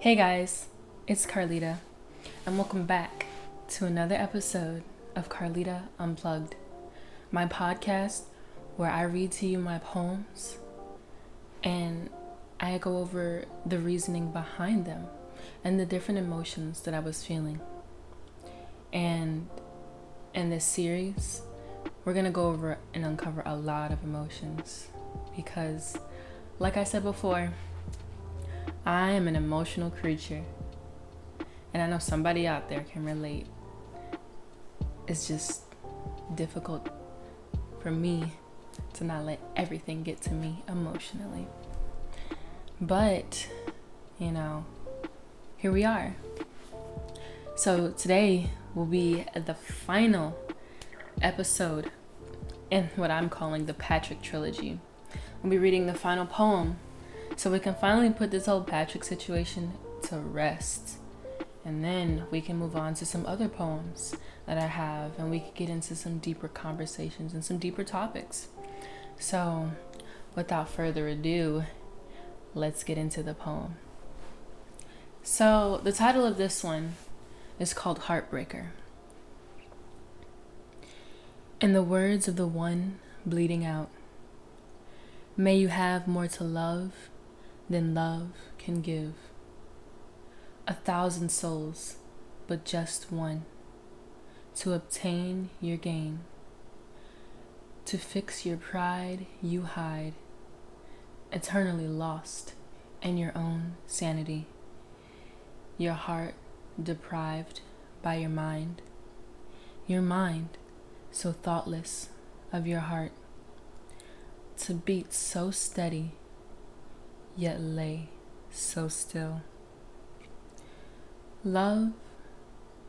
Hey guys, it's Carlita, and welcome back to another episode of Carlita Unplugged, my podcast where I read to you my poems and I go over the reasoning behind them and the different emotions that I was feeling. And in this series, we're to go over and uncover a lot of emotions because, like I said before, I am an emotional creature. And I know somebody out there can relate. It's just difficult for me to not let everything get to me emotionally. But, you know, here we are. So today will be the final episode in what I'm calling the Patrick trilogy. We'll be reading the final poem so we can finally put this whole Patrick situation to rest. And then we can move on to some other poems that I have, and we could get into some deeper conversations and some deeper topics. So, without further ado, let's get into the poem. So, the title of this one is called Heartbreaker. In the words of the one bleeding out, may you have more to love than love can give. A thousand souls, but just one, to obtain your gain. To fix your pride, you hide, eternally lost in your own sanity. Your heart deprived by your mind, your mind so thoughtless of your heart, to beat so steady yet lay so still. Love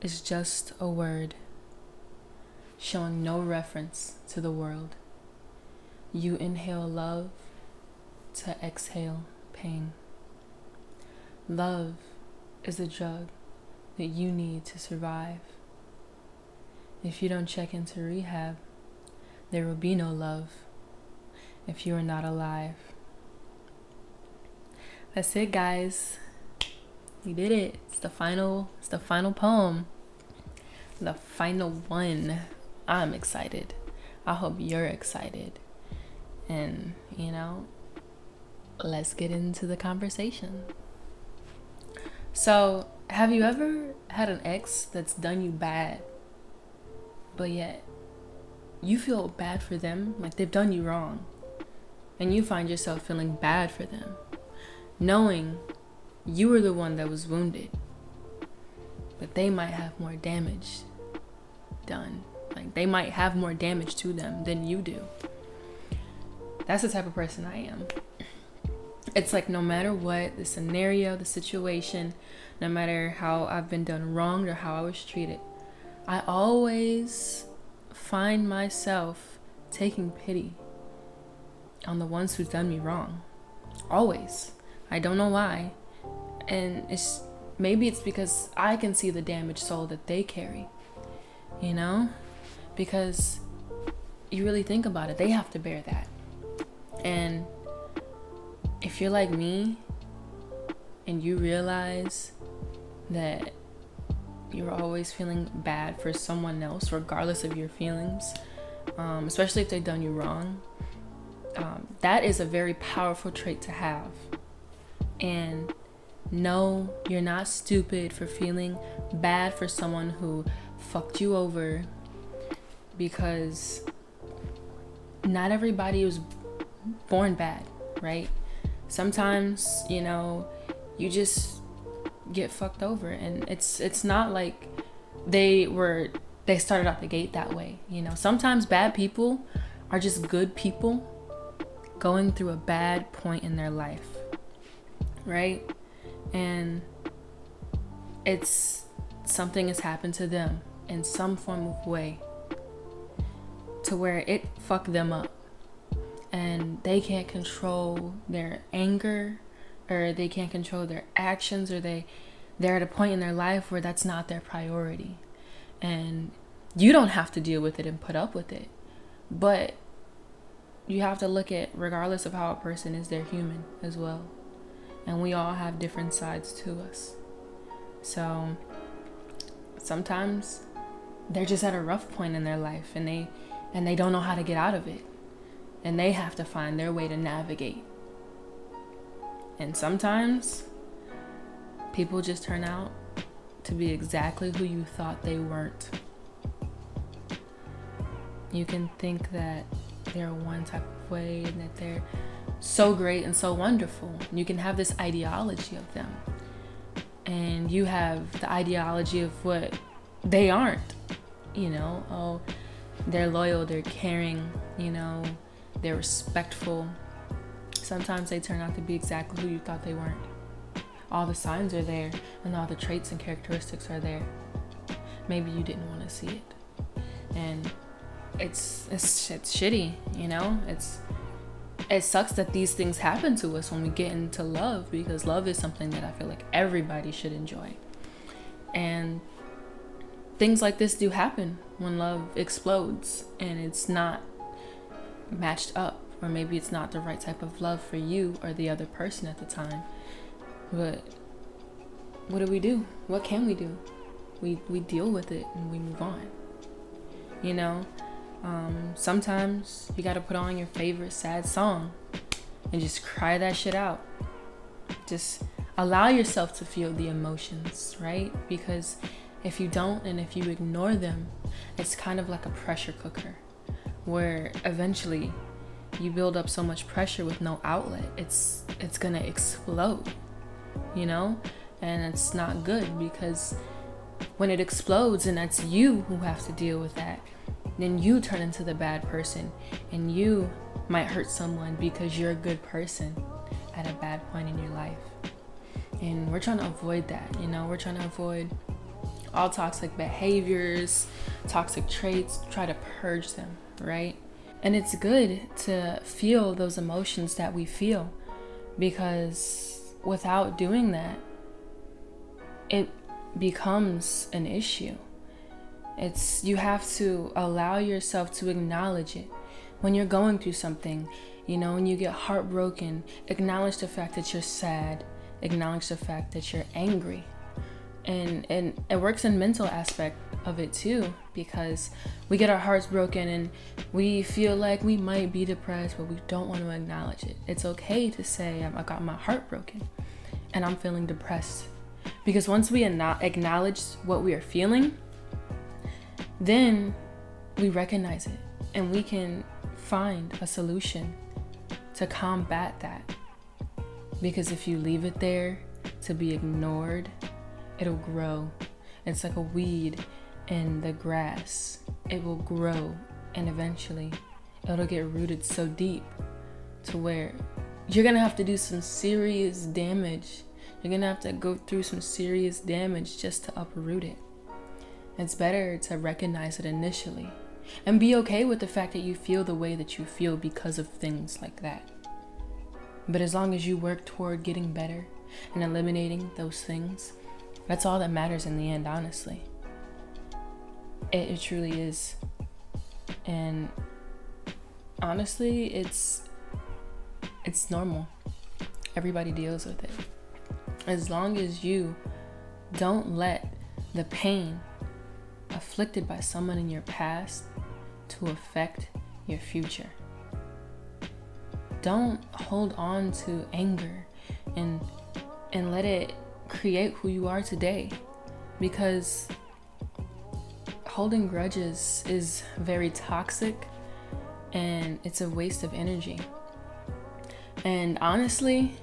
is just a word showing no reference to the world. You inhale love to exhale pain. Love is a drug that you need to survive. If you don't check into rehab, there will be no love if you are not alive. That's it, guys. We did it. It's the final. It's the final poem. The final one. I'm excited. I hope you're excited. And you know, let's get into the conversation. So, have you ever had an ex that's done you bad, but yet you feel bad for them, like they've done you wrong, and you find yourself feeling bad for them? Knowing you were the one that was wounded, but they might have more damage done. Like they might have more damage to them than you do. That's the type of person I am. It's like no matter what the scenario, the situation, no matter how I've been done wrong or how I was treated, I always find myself taking pity on the ones who've done me wrong. Always. I don't know why. And it's maybe it's because I can see the damaged soul that they carry. You know? Because you really think about it, they have to bear that. And if you're like me and you realize that you're always feeling bad for someone else, regardless of your feelings, um, especially if they've done you wrong, um, that is a very powerful trait to have. And no, you're not stupid for feeling bad for someone who fucked you over because not everybody was born bad, right? Sometimes, you know, you just get fucked over and it's it's not like they were they started out the gate that way, you know. Sometimes bad people are just good people going through a bad point in their life right? And it's something has happened to them in some form of way to where it fucked them up. And they can't control their anger or they can't control their actions or they they're at a point in their life where that's not their priority. And you don't have to deal with it and put up with it. But you have to look at regardless of how a person is they're human as well and we all have different sides to us. So sometimes they're just at a rough point in their life and they and they don't know how to get out of it. And they have to find their way to navigate. And sometimes people just turn out to be exactly who you thought they weren't. You can think that they're one type of way and that they're so great and so wonderful. You can have this ideology of them. And you have the ideology of what they aren't. You know, oh, they're loyal, they're caring, you know, they're respectful. Sometimes they turn out to be exactly who you thought they weren't. All the signs are there, and all the traits and characteristics are there. Maybe you didn't want to see it. And it's, it's it's shitty, you know? It's it sucks that these things happen to us when we get into love because love is something that I feel like everybody should enjoy. And things like this do happen when love explodes and it's not matched up or maybe it's not the right type of love for you or the other person at the time. But what do we do? What can we do? We we deal with it and we move on. You know, um, sometimes you gotta put on your favorite sad song and just cry that shit out. Just allow yourself to feel the emotions, right? Because if you don't and if you ignore them, it's kind of like a pressure cooker where eventually you build up so much pressure with no outlet. It's it's going to explode. You know? And it's not good because when it explodes and that's you who have to deal with that then you turn into the bad person and you might hurt someone because you're a good person at a bad point in your life. And we're trying to avoid that, you know, we're trying to avoid all toxic behaviors, toxic traits, try to purge them, right? And it's good to feel those emotions that we feel because without doing that, it becomes an issue. It's you have to allow yourself to acknowledge it. When you're going through something, you know, when you get heartbroken, acknowledge the fact that you're sad, acknowledge the fact that you're angry. And and it works in mental aspect of it too because we get our hearts broken and we feel like we might be depressed but we don't want to acknowledge it. It's okay to say I got my heart broken and I'm feeling depressed. Because once we acknowledge what we are feeling, then we recognize it and we can find a solution to combat that. Because if you leave it there to be ignored, it'll grow. It's like a weed in the grass. It will grow and eventually it'll get rooted so deep to where you're gonna have to do some serious damage. You're gonna have to go through some serious damage just to uproot it. It's better to recognize it initially and be okay with the fact that you feel the way that you feel because of things like that. But as long as you work toward getting better and eliminating those things, that's all that matters in the end, honestly. It, it truly is. And honestly, it's it's normal. Everybody deals with it. As long as you don't let the pain afflicted by someone in your past to affect your future. Don't hold on to anger and and let it create who you are today because holding grudges is very toxic and it's a waste of energy. And honestly,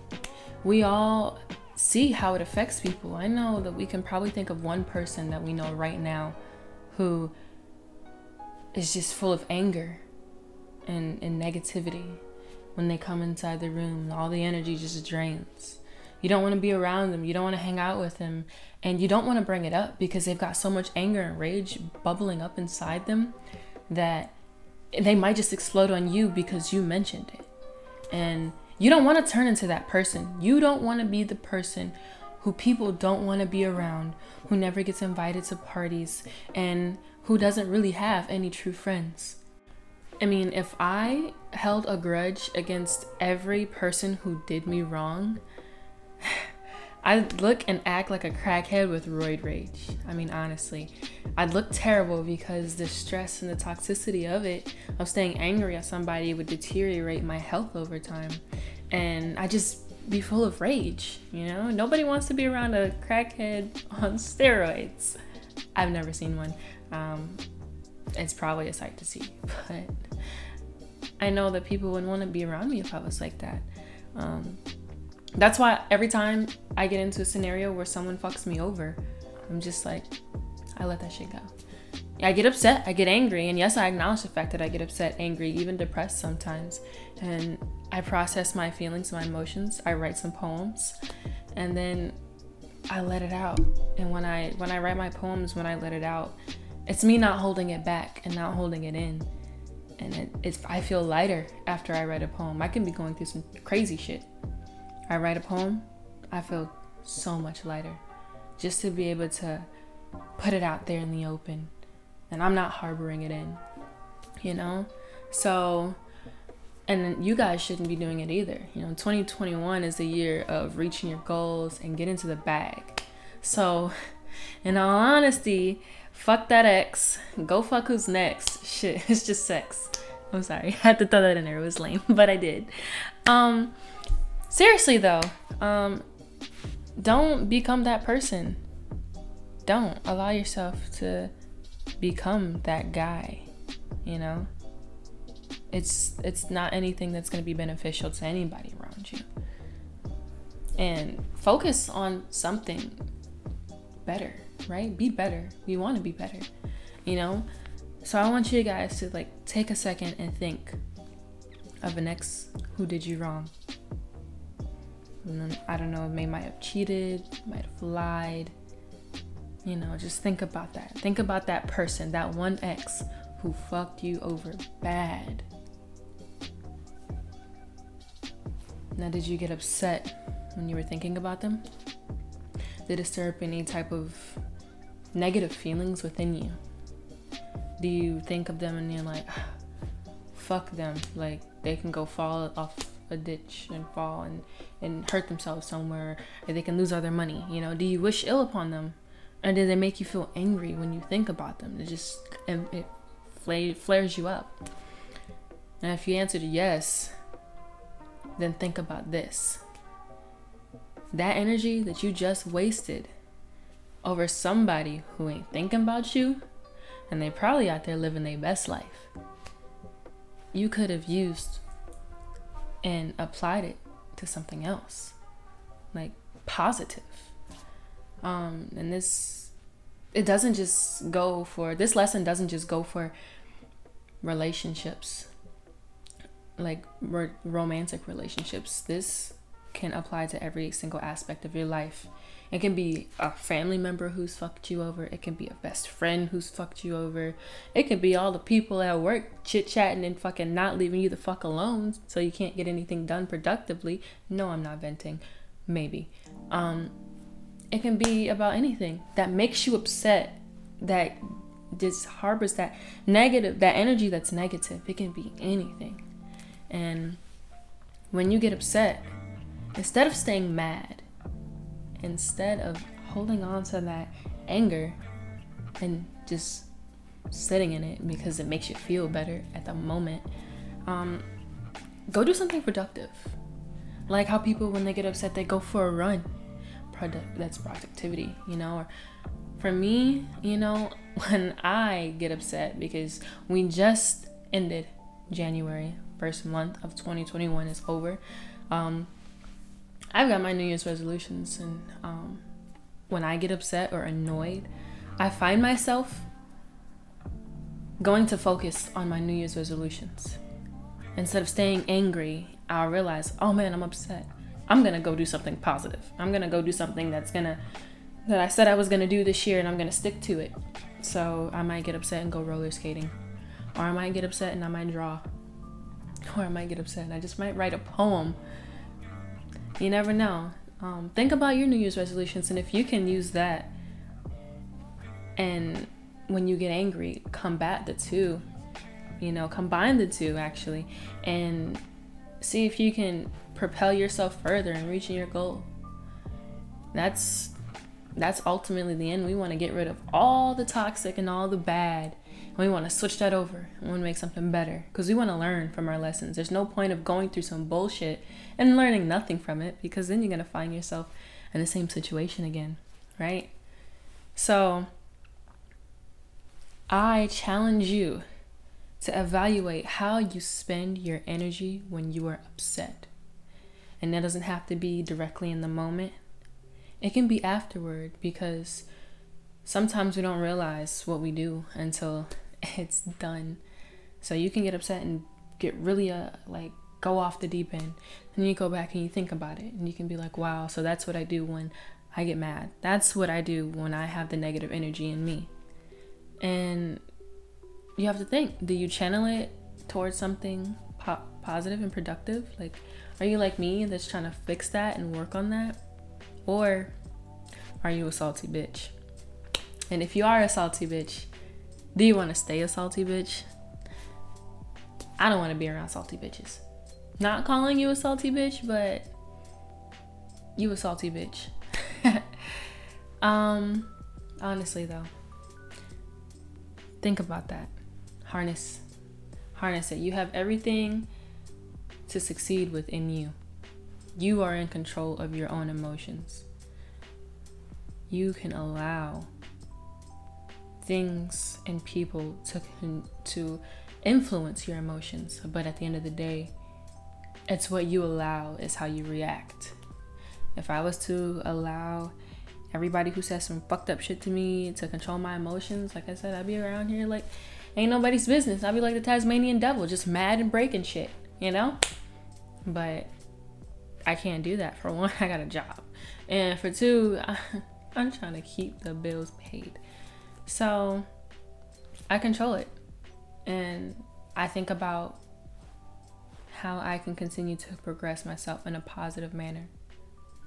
we all see how it affects people. I know that we can probably think of one person that we know right now who is just full of anger and, and negativity when they come inside the room. All the energy just drains. You don't want to be around them. You don't want to hang out with them. And you don't want to bring it up because they've got so much anger and rage bubbling up inside them that they might just explode on you because you mentioned it. And you don't want to turn into that person. You don't want to be the person who people don't want to be around, who never gets invited to parties, and who doesn't really have any true friends. I mean, if I held a grudge against every person who did me wrong, I'd look and act like a crackhead with roid rage. I mean, honestly, I'd look terrible because the stress and the toxicity of it, of staying angry at somebody, would deteriorate my health over time. And I just be full of rage, you know? Nobody wants to be around a crackhead on steroids. I've never seen one. Um, it's probably a sight to see, but I know that people wouldn't want to be around me if I was like that. Um, that's why every time I get into a scenario where someone fucks me over, I'm just like, I let that shit go. I get upset, I get angry, and yes, I acknowledge the fact that I get upset, angry, even depressed sometimes. And I process my feelings, my emotions. I write some poems, and then I let it out. And when I when I write my poems, when I let it out, it's me not holding it back and not holding it in. And it, it's I feel lighter after I write a poem. I can be going through some crazy shit. I write a poem, I feel so much lighter. Just to be able to put it out there in the open and I'm not harboring it in, you know? So, and you guys shouldn't be doing it either. You know, 2021 is the year of reaching your goals and get into the bag. So, in all honesty, fuck that ex. Go fuck who's next. Shit, it's just sex. I'm sorry. I had to throw that in there. It was lame, but I did. Um, seriously though, um, don't become that person. Don't allow yourself to become that guy, you know? It's it's not anything that's going to be beneficial to anybody around you. And focus on something better, right? Be better. We want to be better, you know? So I want you guys to like take a second and think of an ex who did you wrong. I don't know, they might have cheated, might have lied, you know, just think about that. Think about that person, that one ex who fucked you over bad. Now, did you get upset when you were thinking about them? Did it stir up any type of negative feelings within you? Do you think of them and you're like, ah, fuck them? Like, they can go fall off a ditch and fall and, and hurt themselves somewhere, or they can lose all their money. You know, do you wish ill upon them? Or do they make you feel angry when you think about them? It just it, it flares you up. And if you answered yes, then think about this. That energy that you just wasted over somebody who ain't thinking about you and they probably out there living their best life. You could have used and applied it to something else, like positive. Um, and this, it doesn't just go for, this lesson doesn't just go for relationships, like romantic relationships. This can apply to every single aspect of your life. It can be a family member who's fucked you over. It can be a best friend who's fucked you over. It can be all the people at work chit chatting and fucking not leaving you the fuck alone so you can't get anything done productively. No, I'm not venting. Maybe. Um, it can be about anything that makes you upset, that just harbors that negative, that energy that's negative. It can be anything. And when you get upset, instead of staying mad, instead of holding on to that anger and just sitting in it because it makes you feel better at the moment, um, go do something productive. Like how people, when they get upset, they go for a run product that's productivity you know or for me you know when i get upset because we just ended january first month of 2021 is over um i've got my new year's resolutions and um when i get upset or annoyed i find myself going to focus on my new year's resolutions instead of staying angry i'll realize oh man i'm upset I'm gonna go do something positive. I'm gonna go do something that's gonna that I said I was gonna do this year and I'm gonna stick to it. So I might get upset and go roller skating. Or I might get upset and I might draw. Or I might get upset and I just might write a poem. You never know. Um, think about your New Year's resolutions and if you can use that and when you get angry, combat the two. You know, combine the two actually and see if you can propel yourself further in reaching your goal. That's that's ultimately the end. We want to get rid of all the toxic and all the bad. And we want to switch that over. We want to make something better because we want to learn from our lessons. There's no point of going through some bullshit and learning nothing from it because then you're going to find yourself in the same situation again, right? So, I challenge you to evaluate how you spend your energy when you are upset. And that doesn't have to be directly in the moment, it can be afterward because sometimes we don't realize what we do until it's done. So you can get upset and get really uh, like go off the deep end. And you go back and you think about it and you can be like, wow, so that's what I do when I get mad. That's what I do when I have the negative energy in me. And you have to think do you channel it towards something po- positive and productive? Like, are you like me that's trying to fix that and work on that? Or are you a salty bitch? And if you are a salty bitch, do you want to stay a salty bitch? I don't want to be around salty bitches. Not calling you a salty bitch, but you a salty bitch. um honestly though, think about that. Harness harness it. You have everything to succeed within you. You are in control of your own emotions. You can allow things and people to to influence your emotions, but at the end of the day, it's what you allow is how you react. If I was to allow everybody who says some fucked up shit to me to control my emotions, like I said, I'd be around here like ain't nobody's business. I'd be like the Tasmanian devil, just mad and breaking shit, you know? But I can't do that. For one, I got a job. And for two, I'm trying to keep the bills paid. So I control it. And I think about how I can continue to progress myself in a positive manner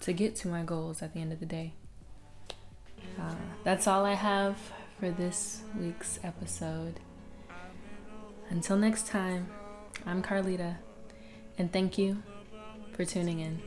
to get to my goals at the end of the day. Uh, that's all I have for this week's episode. Until next time, I'm Carlita, and thank you for tuning in.